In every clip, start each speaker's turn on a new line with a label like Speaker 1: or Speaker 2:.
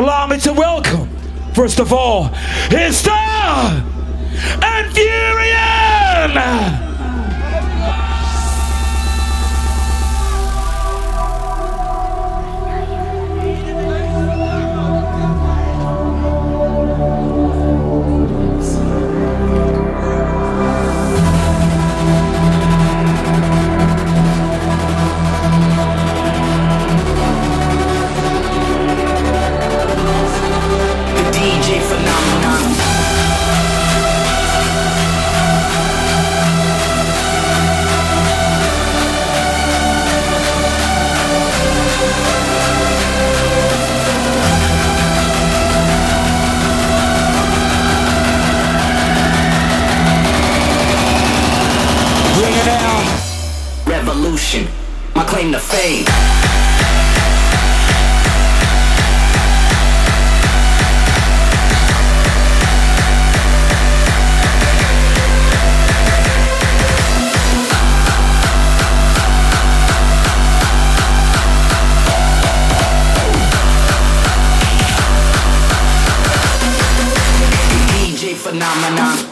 Speaker 1: allow me to welcome, first of all, Hysta and
Speaker 2: claim fame. DJ phenomenon.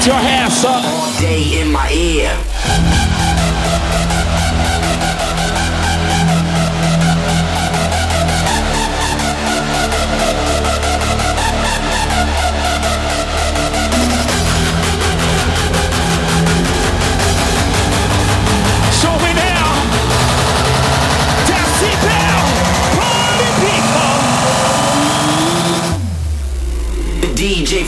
Speaker 1: Wait your ass up.
Speaker 2: All day in my ear. Show
Speaker 3: me now, Dad, sit down, party people. The DJ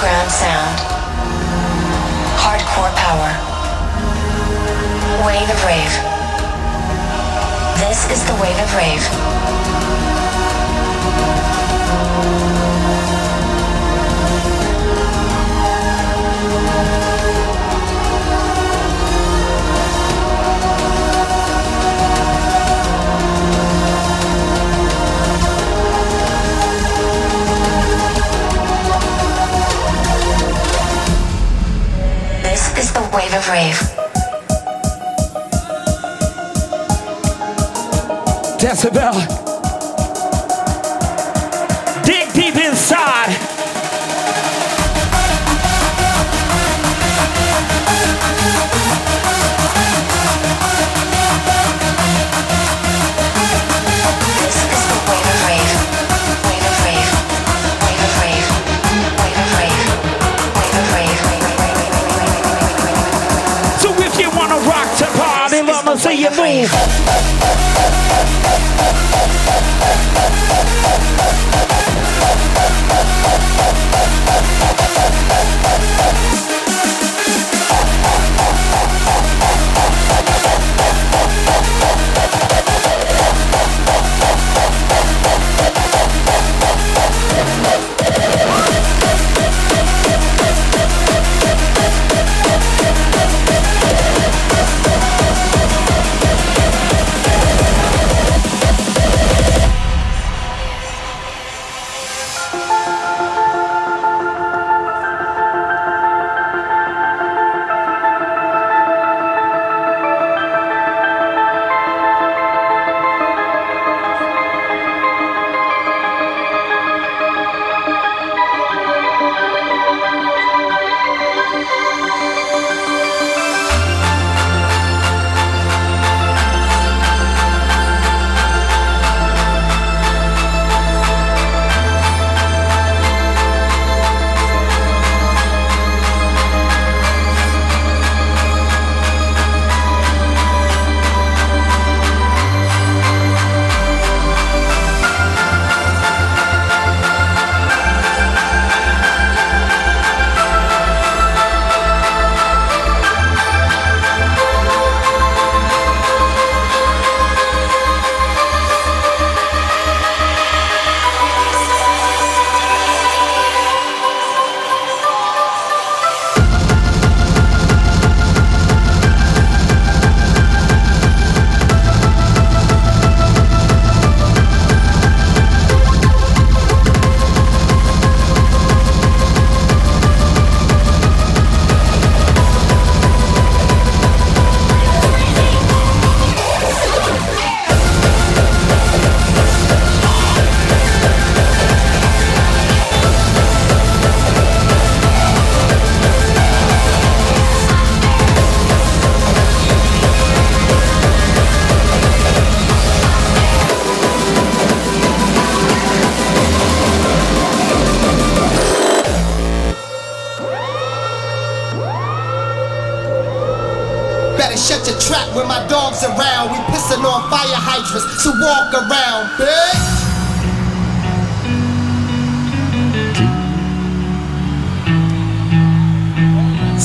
Speaker 3: underground sound. Hardcore power. Wave of
Speaker 4: rave. This is the wave of rave.
Speaker 5: The wave of rave.
Speaker 4: Decibel. on see you
Speaker 5: move.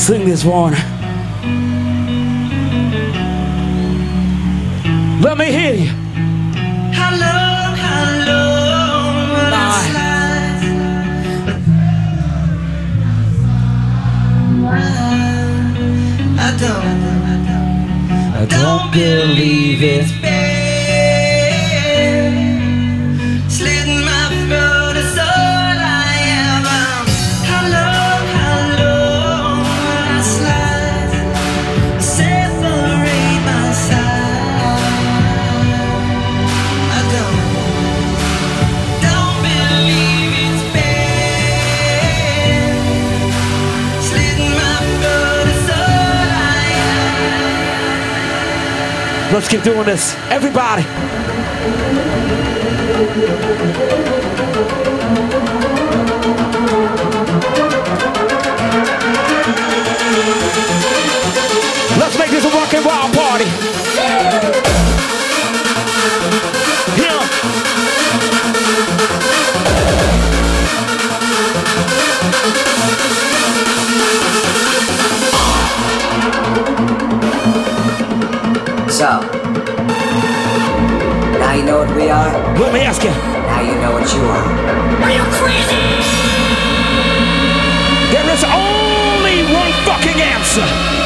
Speaker 5: Sing this one. Let me hear you. Hello, hello. I don't, I don't believe it.
Speaker 4: Let's keep doing this. Everybody. Let me ask you.
Speaker 6: now you know what you are. Are you crazy?
Speaker 4: There is only one fucking answer.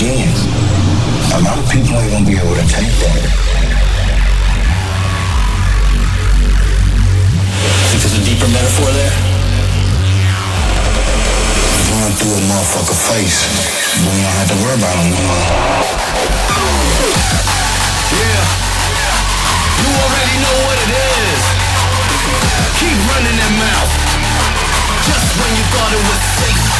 Speaker 7: Again, a lot of people ain't gonna be able to take that. Think there's a deeper metaphor there? Run through a motherfucker face, you don't have to worry about him no more.
Speaker 8: Yeah. You already know what it is. Keep running that mouth. Just when you thought it was safe.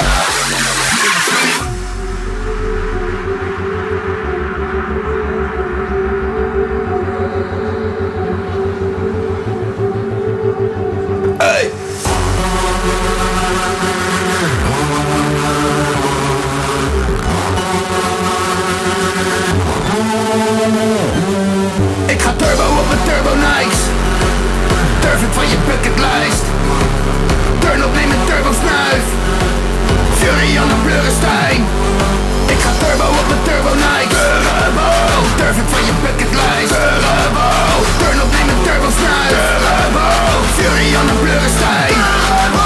Speaker 8: Turbo-play met turbo-snuif Fury
Speaker 7: on the Bleurenstein Ik ga
Speaker 9: turbo op mijn turbo-night Turbo, durf van je Turbo, turbo-snuif Turbo, Fury aan de
Speaker 1: Bleurenstein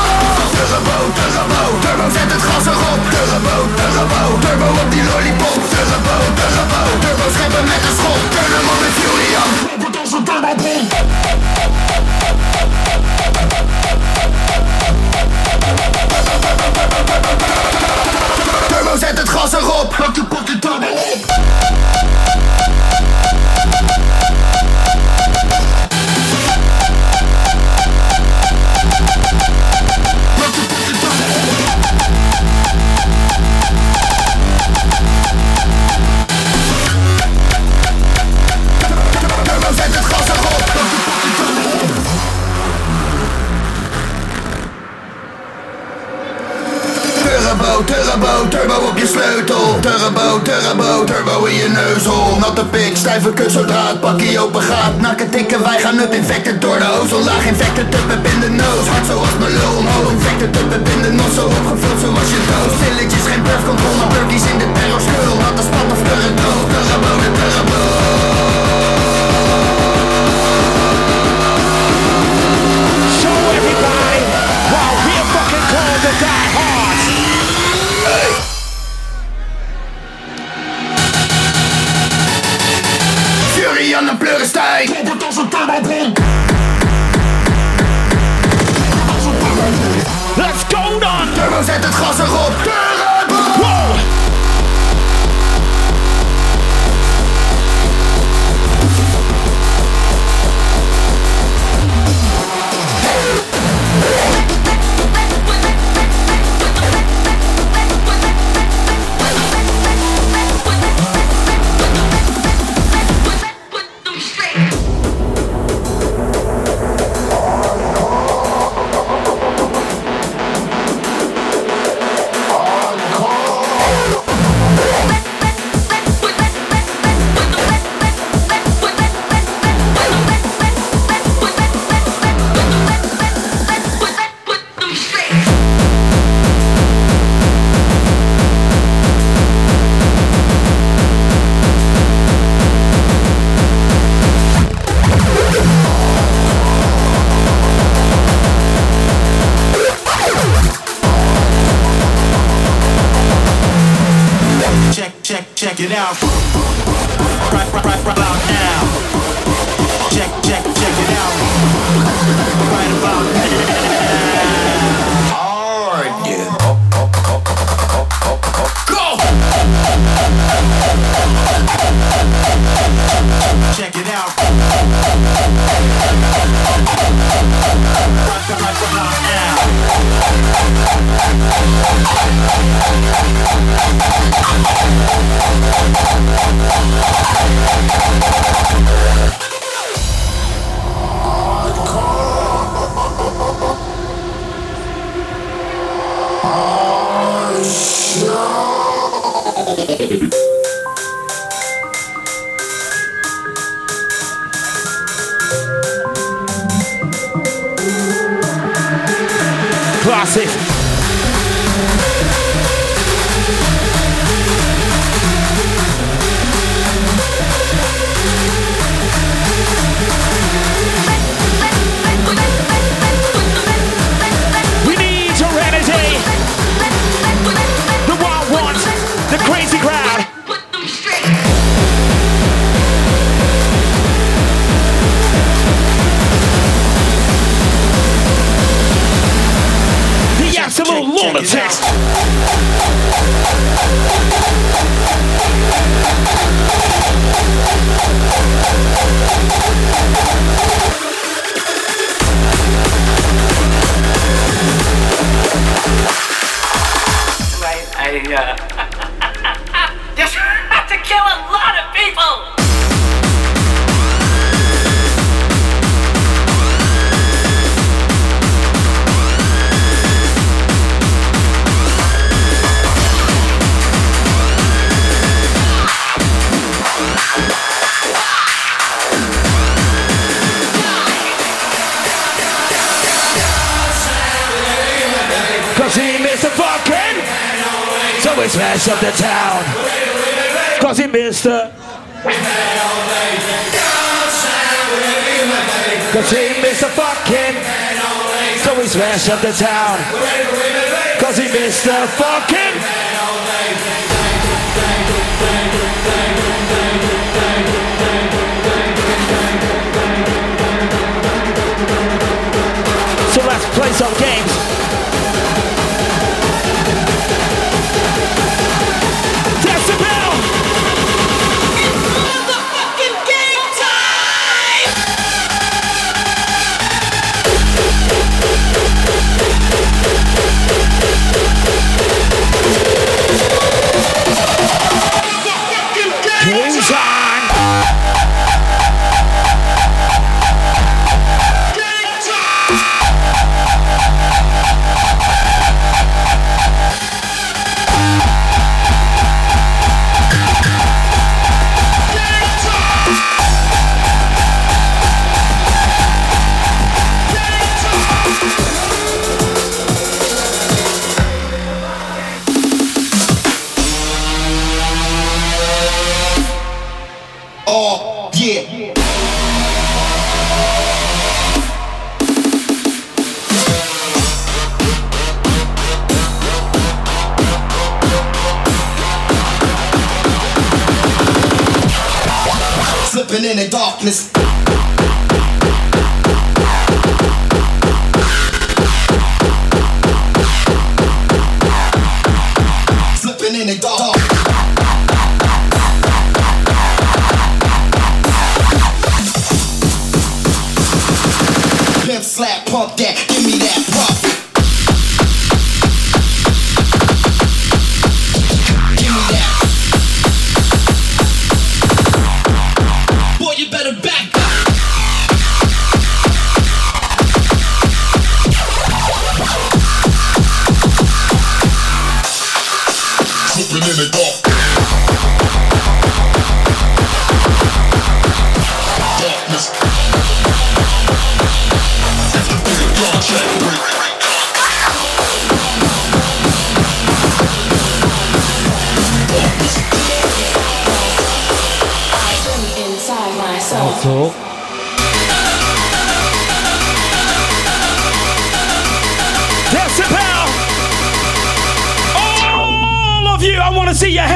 Speaker 1: see your hands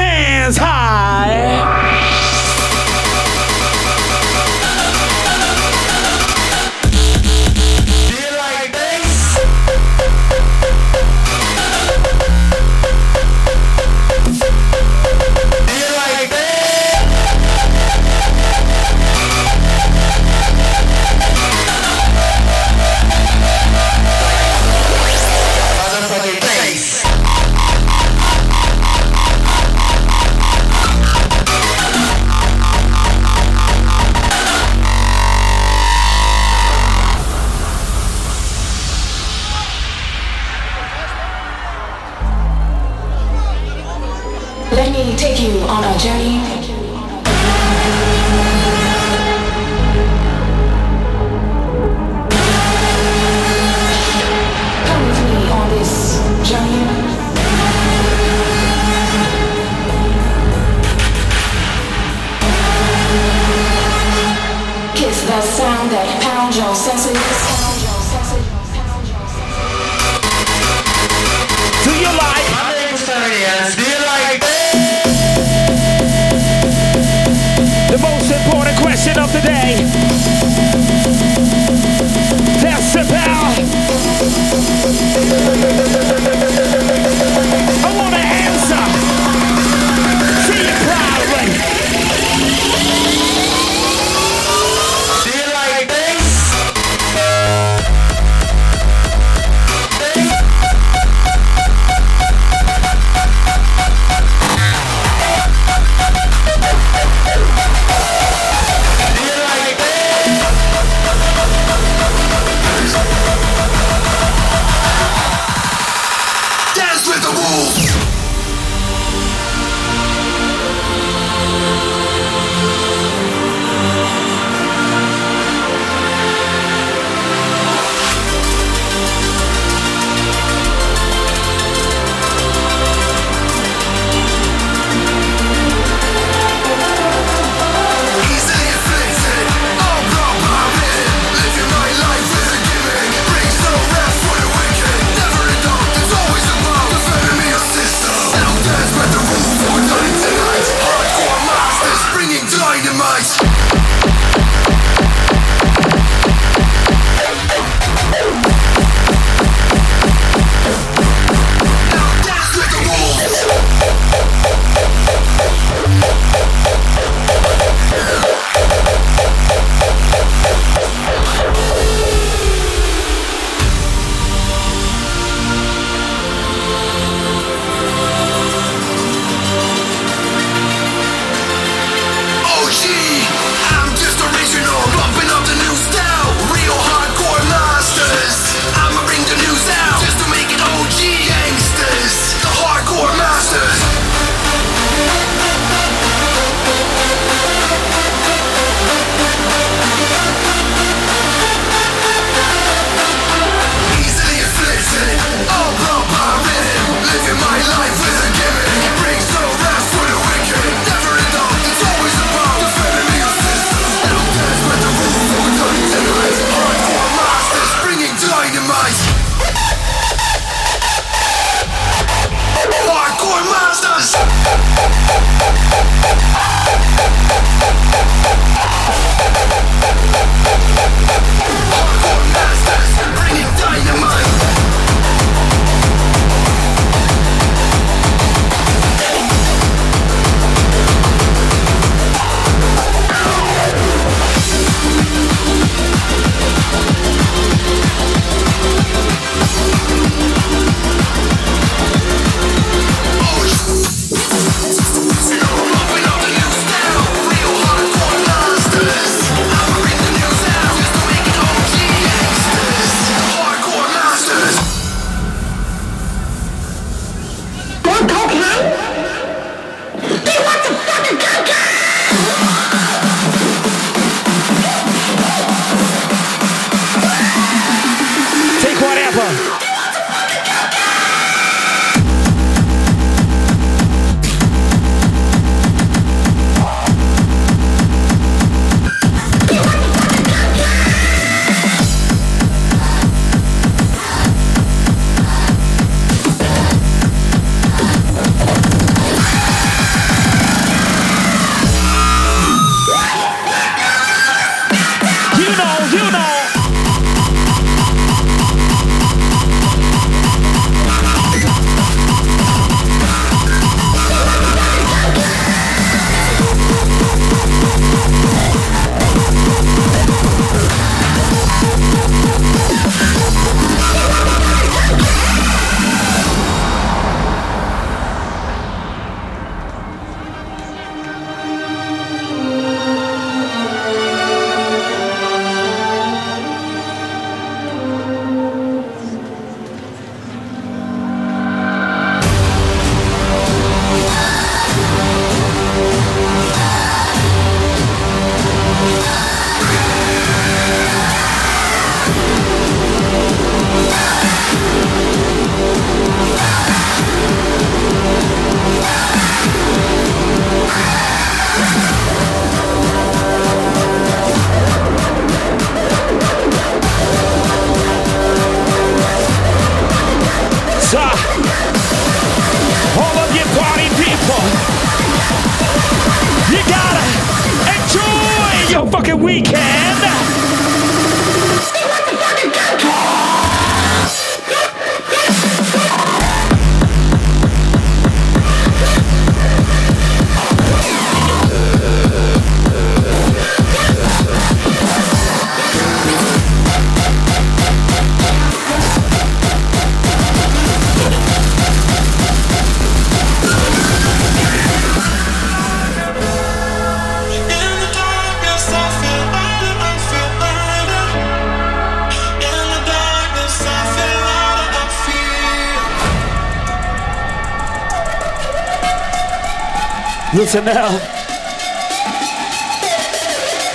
Speaker 1: dancing now.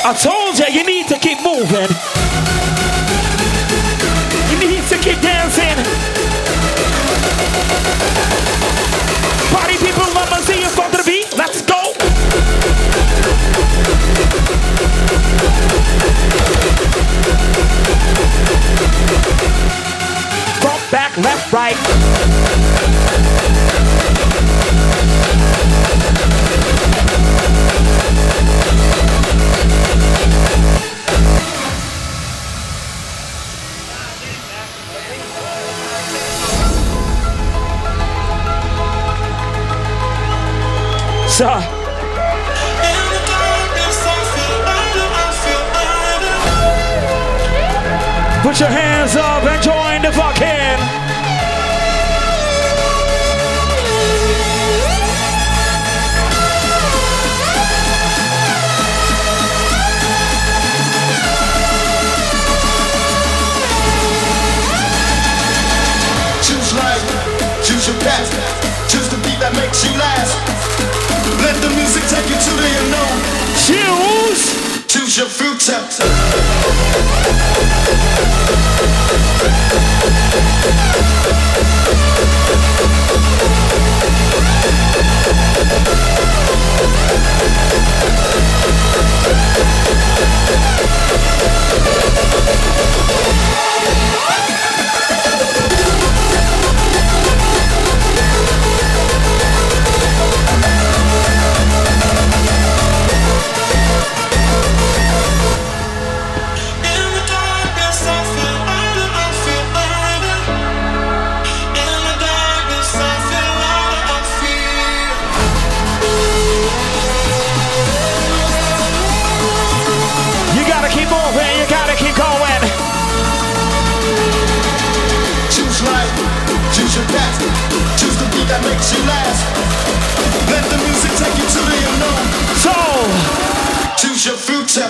Speaker 1: I told you, you need to keep moving.
Speaker 10: that makes you. Let the music take you to the unknown.
Speaker 1: So,
Speaker 10: choose your future.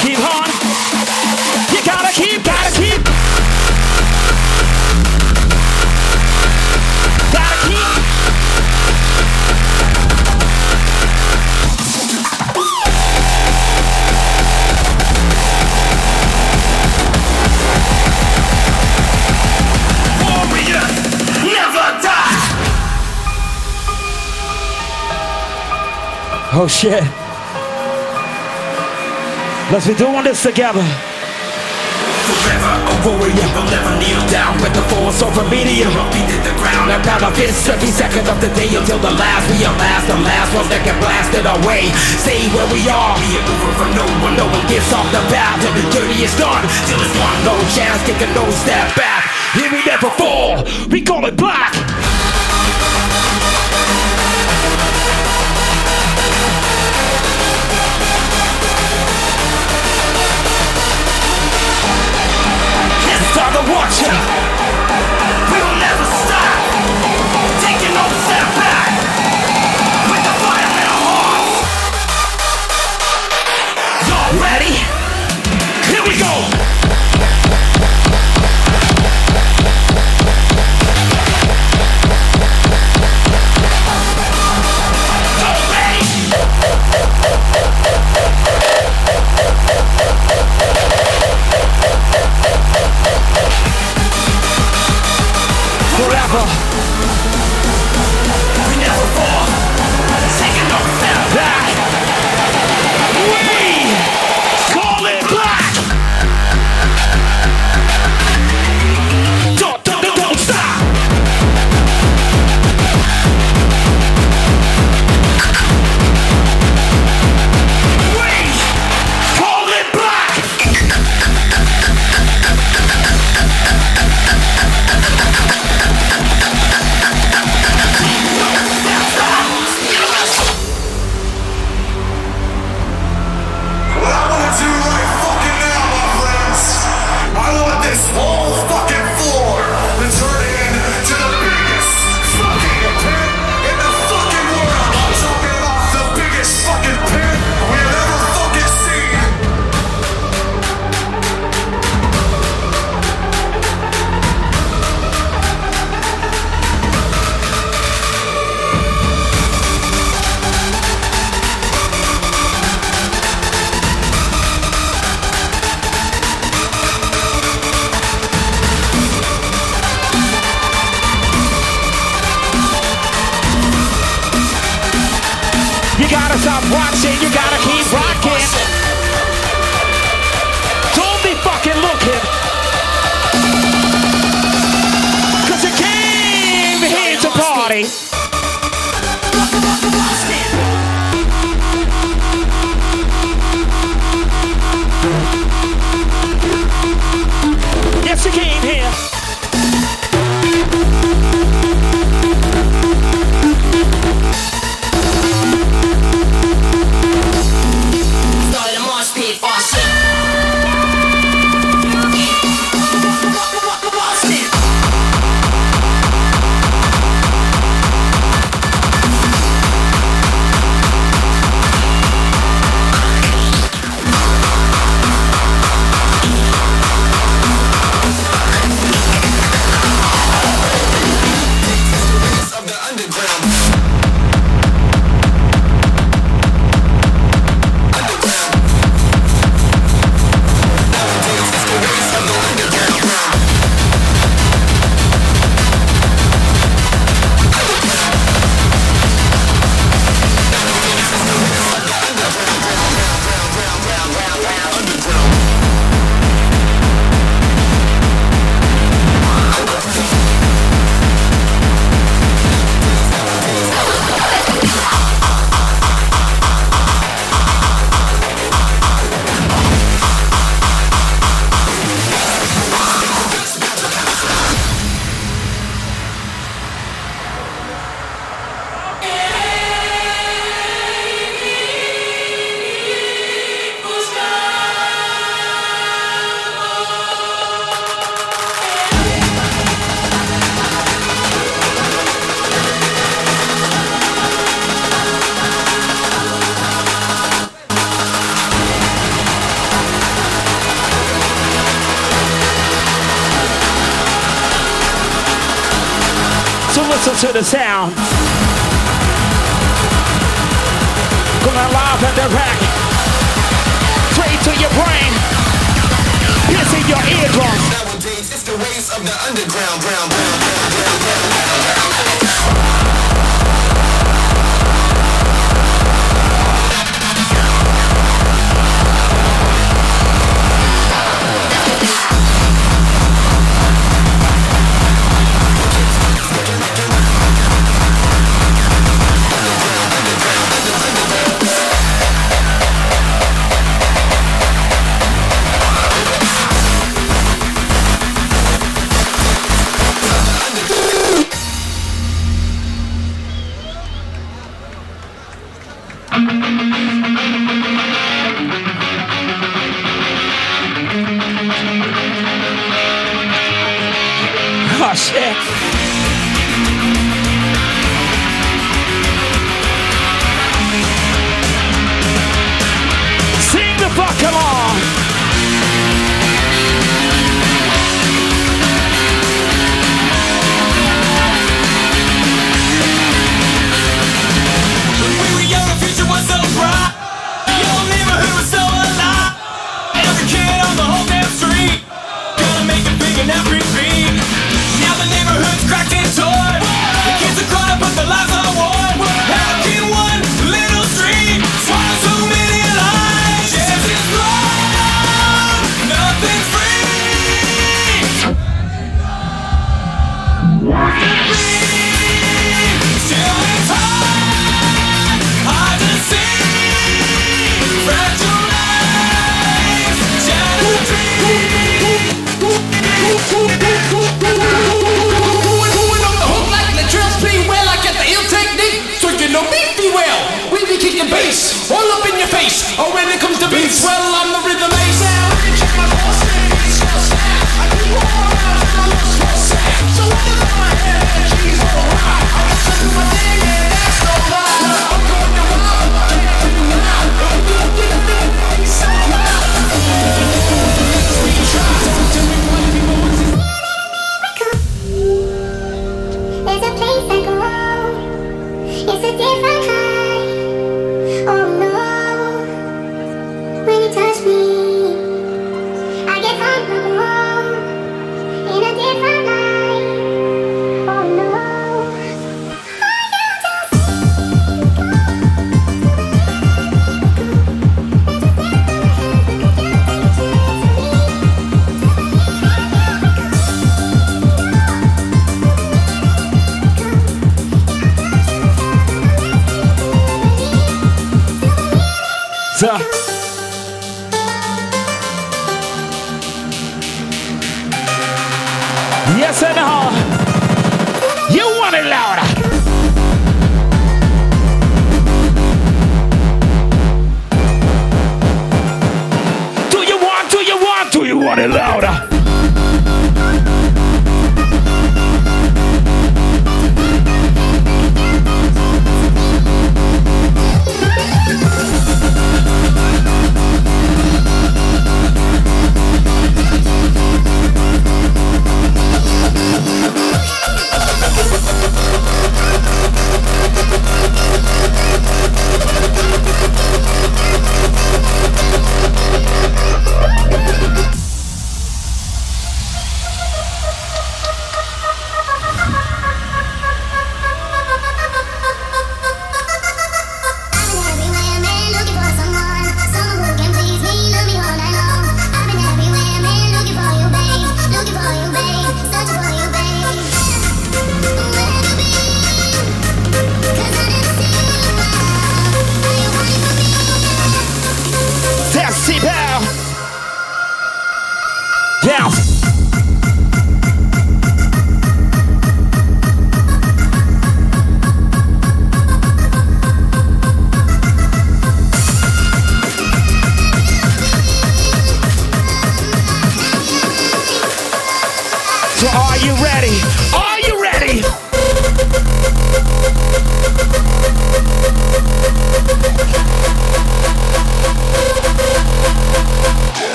Speaker 1: Keep on. You gotta keep, gotta keep. Gotta keep.
Speaker 11: Never die.
Speaker 1: Oh shit. Let's be doing this together.
Speaker 11: Forever a warrior will never kneel down with the force over media. Beat at the ground and pound our fists every second of the day until the last. We are last, the last ones that get blasted away. Stay where we are. Be it over for no one. No one gets off the bat till the journey is done. Till it's one no chance, take a no step back.
Speaker 1: Here we never fall. We call it black.
Speaker 11: 我操
Speaker 1: Forever.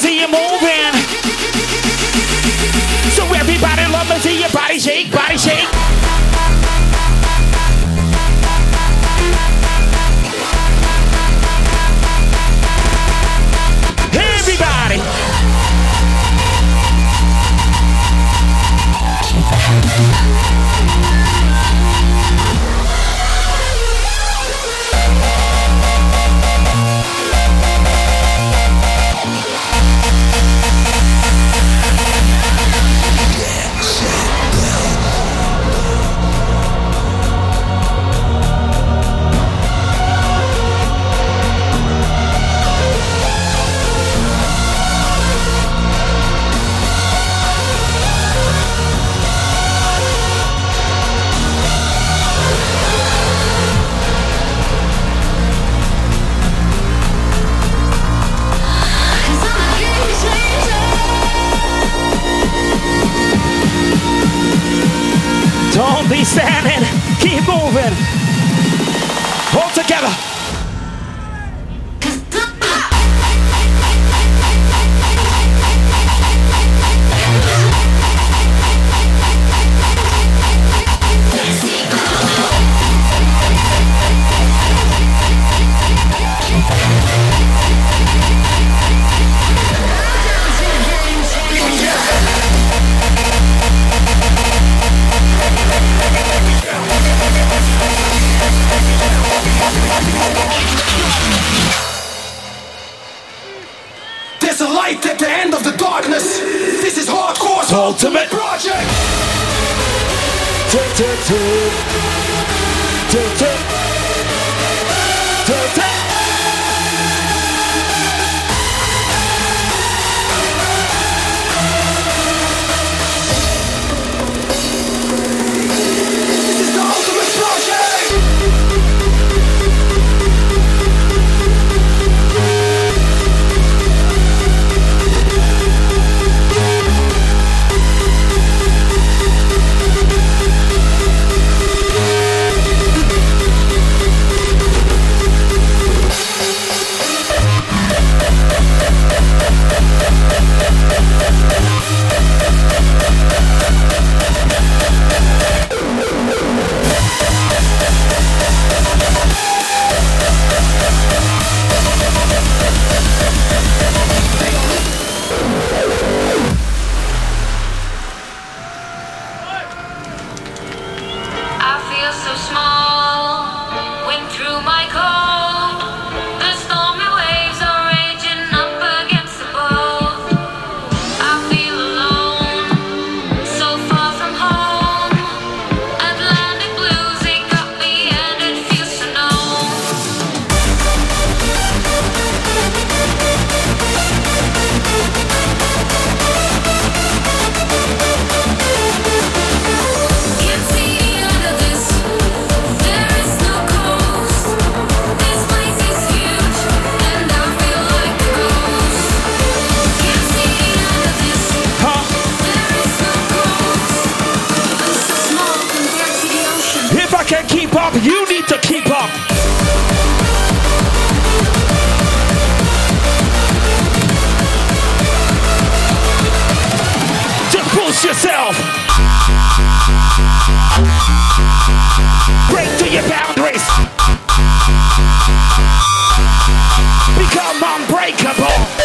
Speaker 1: fazíamos together.
Speaker 12: light at the end of the darkness. This is Hardcore's
Speaker 1: Ultimate,
Speaker 12: Project.
Speaker 13: up,
Speaker 1: you need to keep up. Just push yourself. Break to your boundaries. Become unbreakable.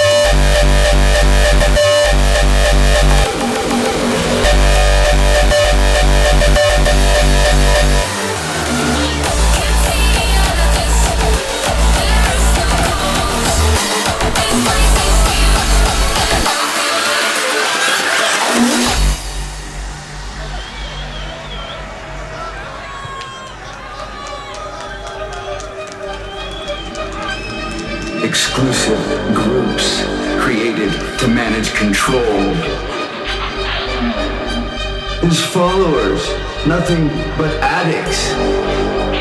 Speaker 8: followers, nothing but addicts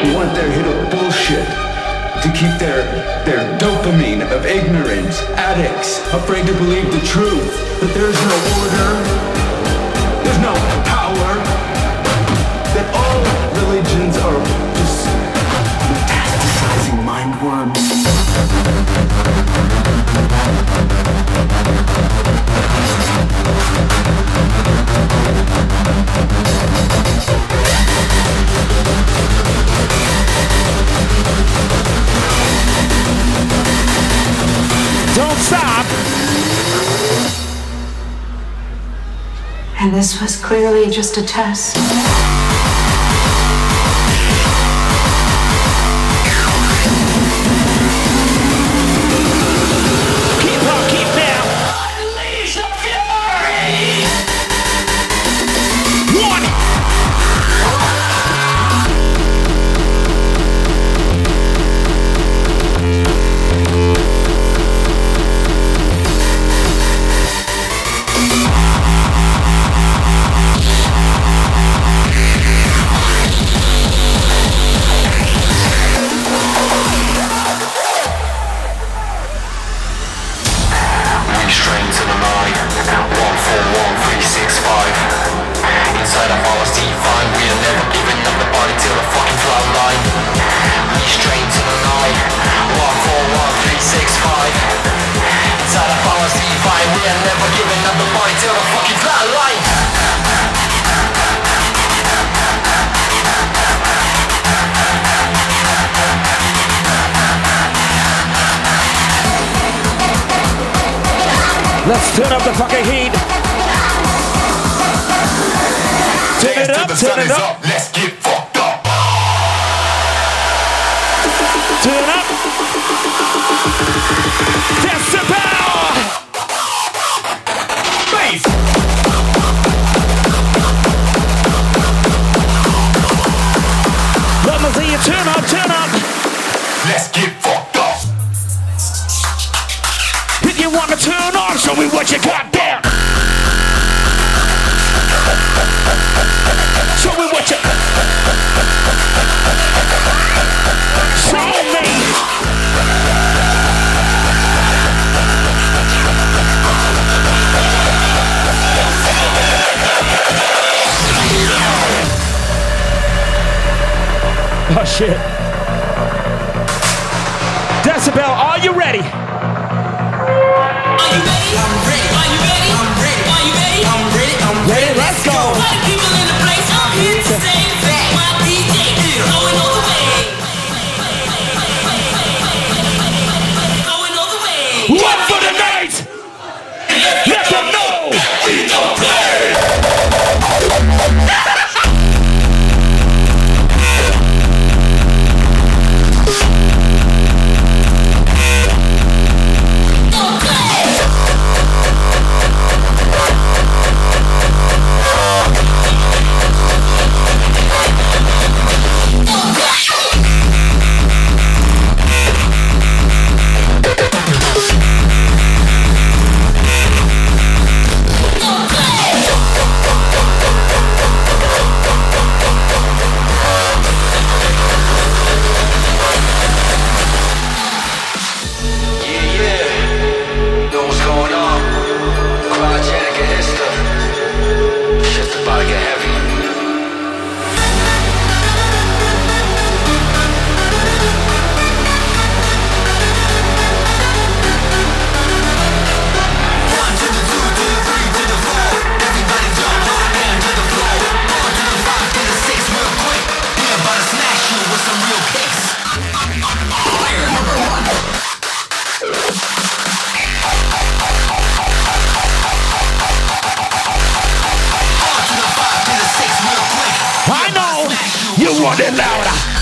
Speaker 8: who want their hit of bullshit to keep their, their dopamine of ignorance. Addicts afraid to believe the truth But there's no order, there's no
Speaker 11: Don't stop.
Speaker 14: And this was clearly just a test.
Speaker 1: Oh shit. Decibel, are you ready? Are
Speaker 11: you
Speaker 1: ready? I'm ready.
Speaker 11: Are you ready? I'm ready. Are you ready? I'm ready. want it louder.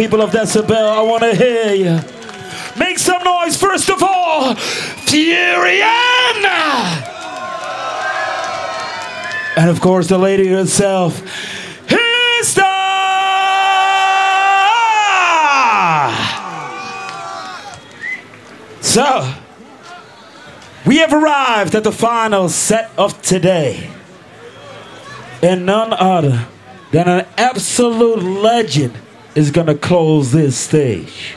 Speaker 1: People of Decibel, I want to hear you. Make some noise first of all. Furyan! And of course the lady herself. Hysta! So, we have arrived at the final set of today. And none other than an absolute legend is gonna close this stage.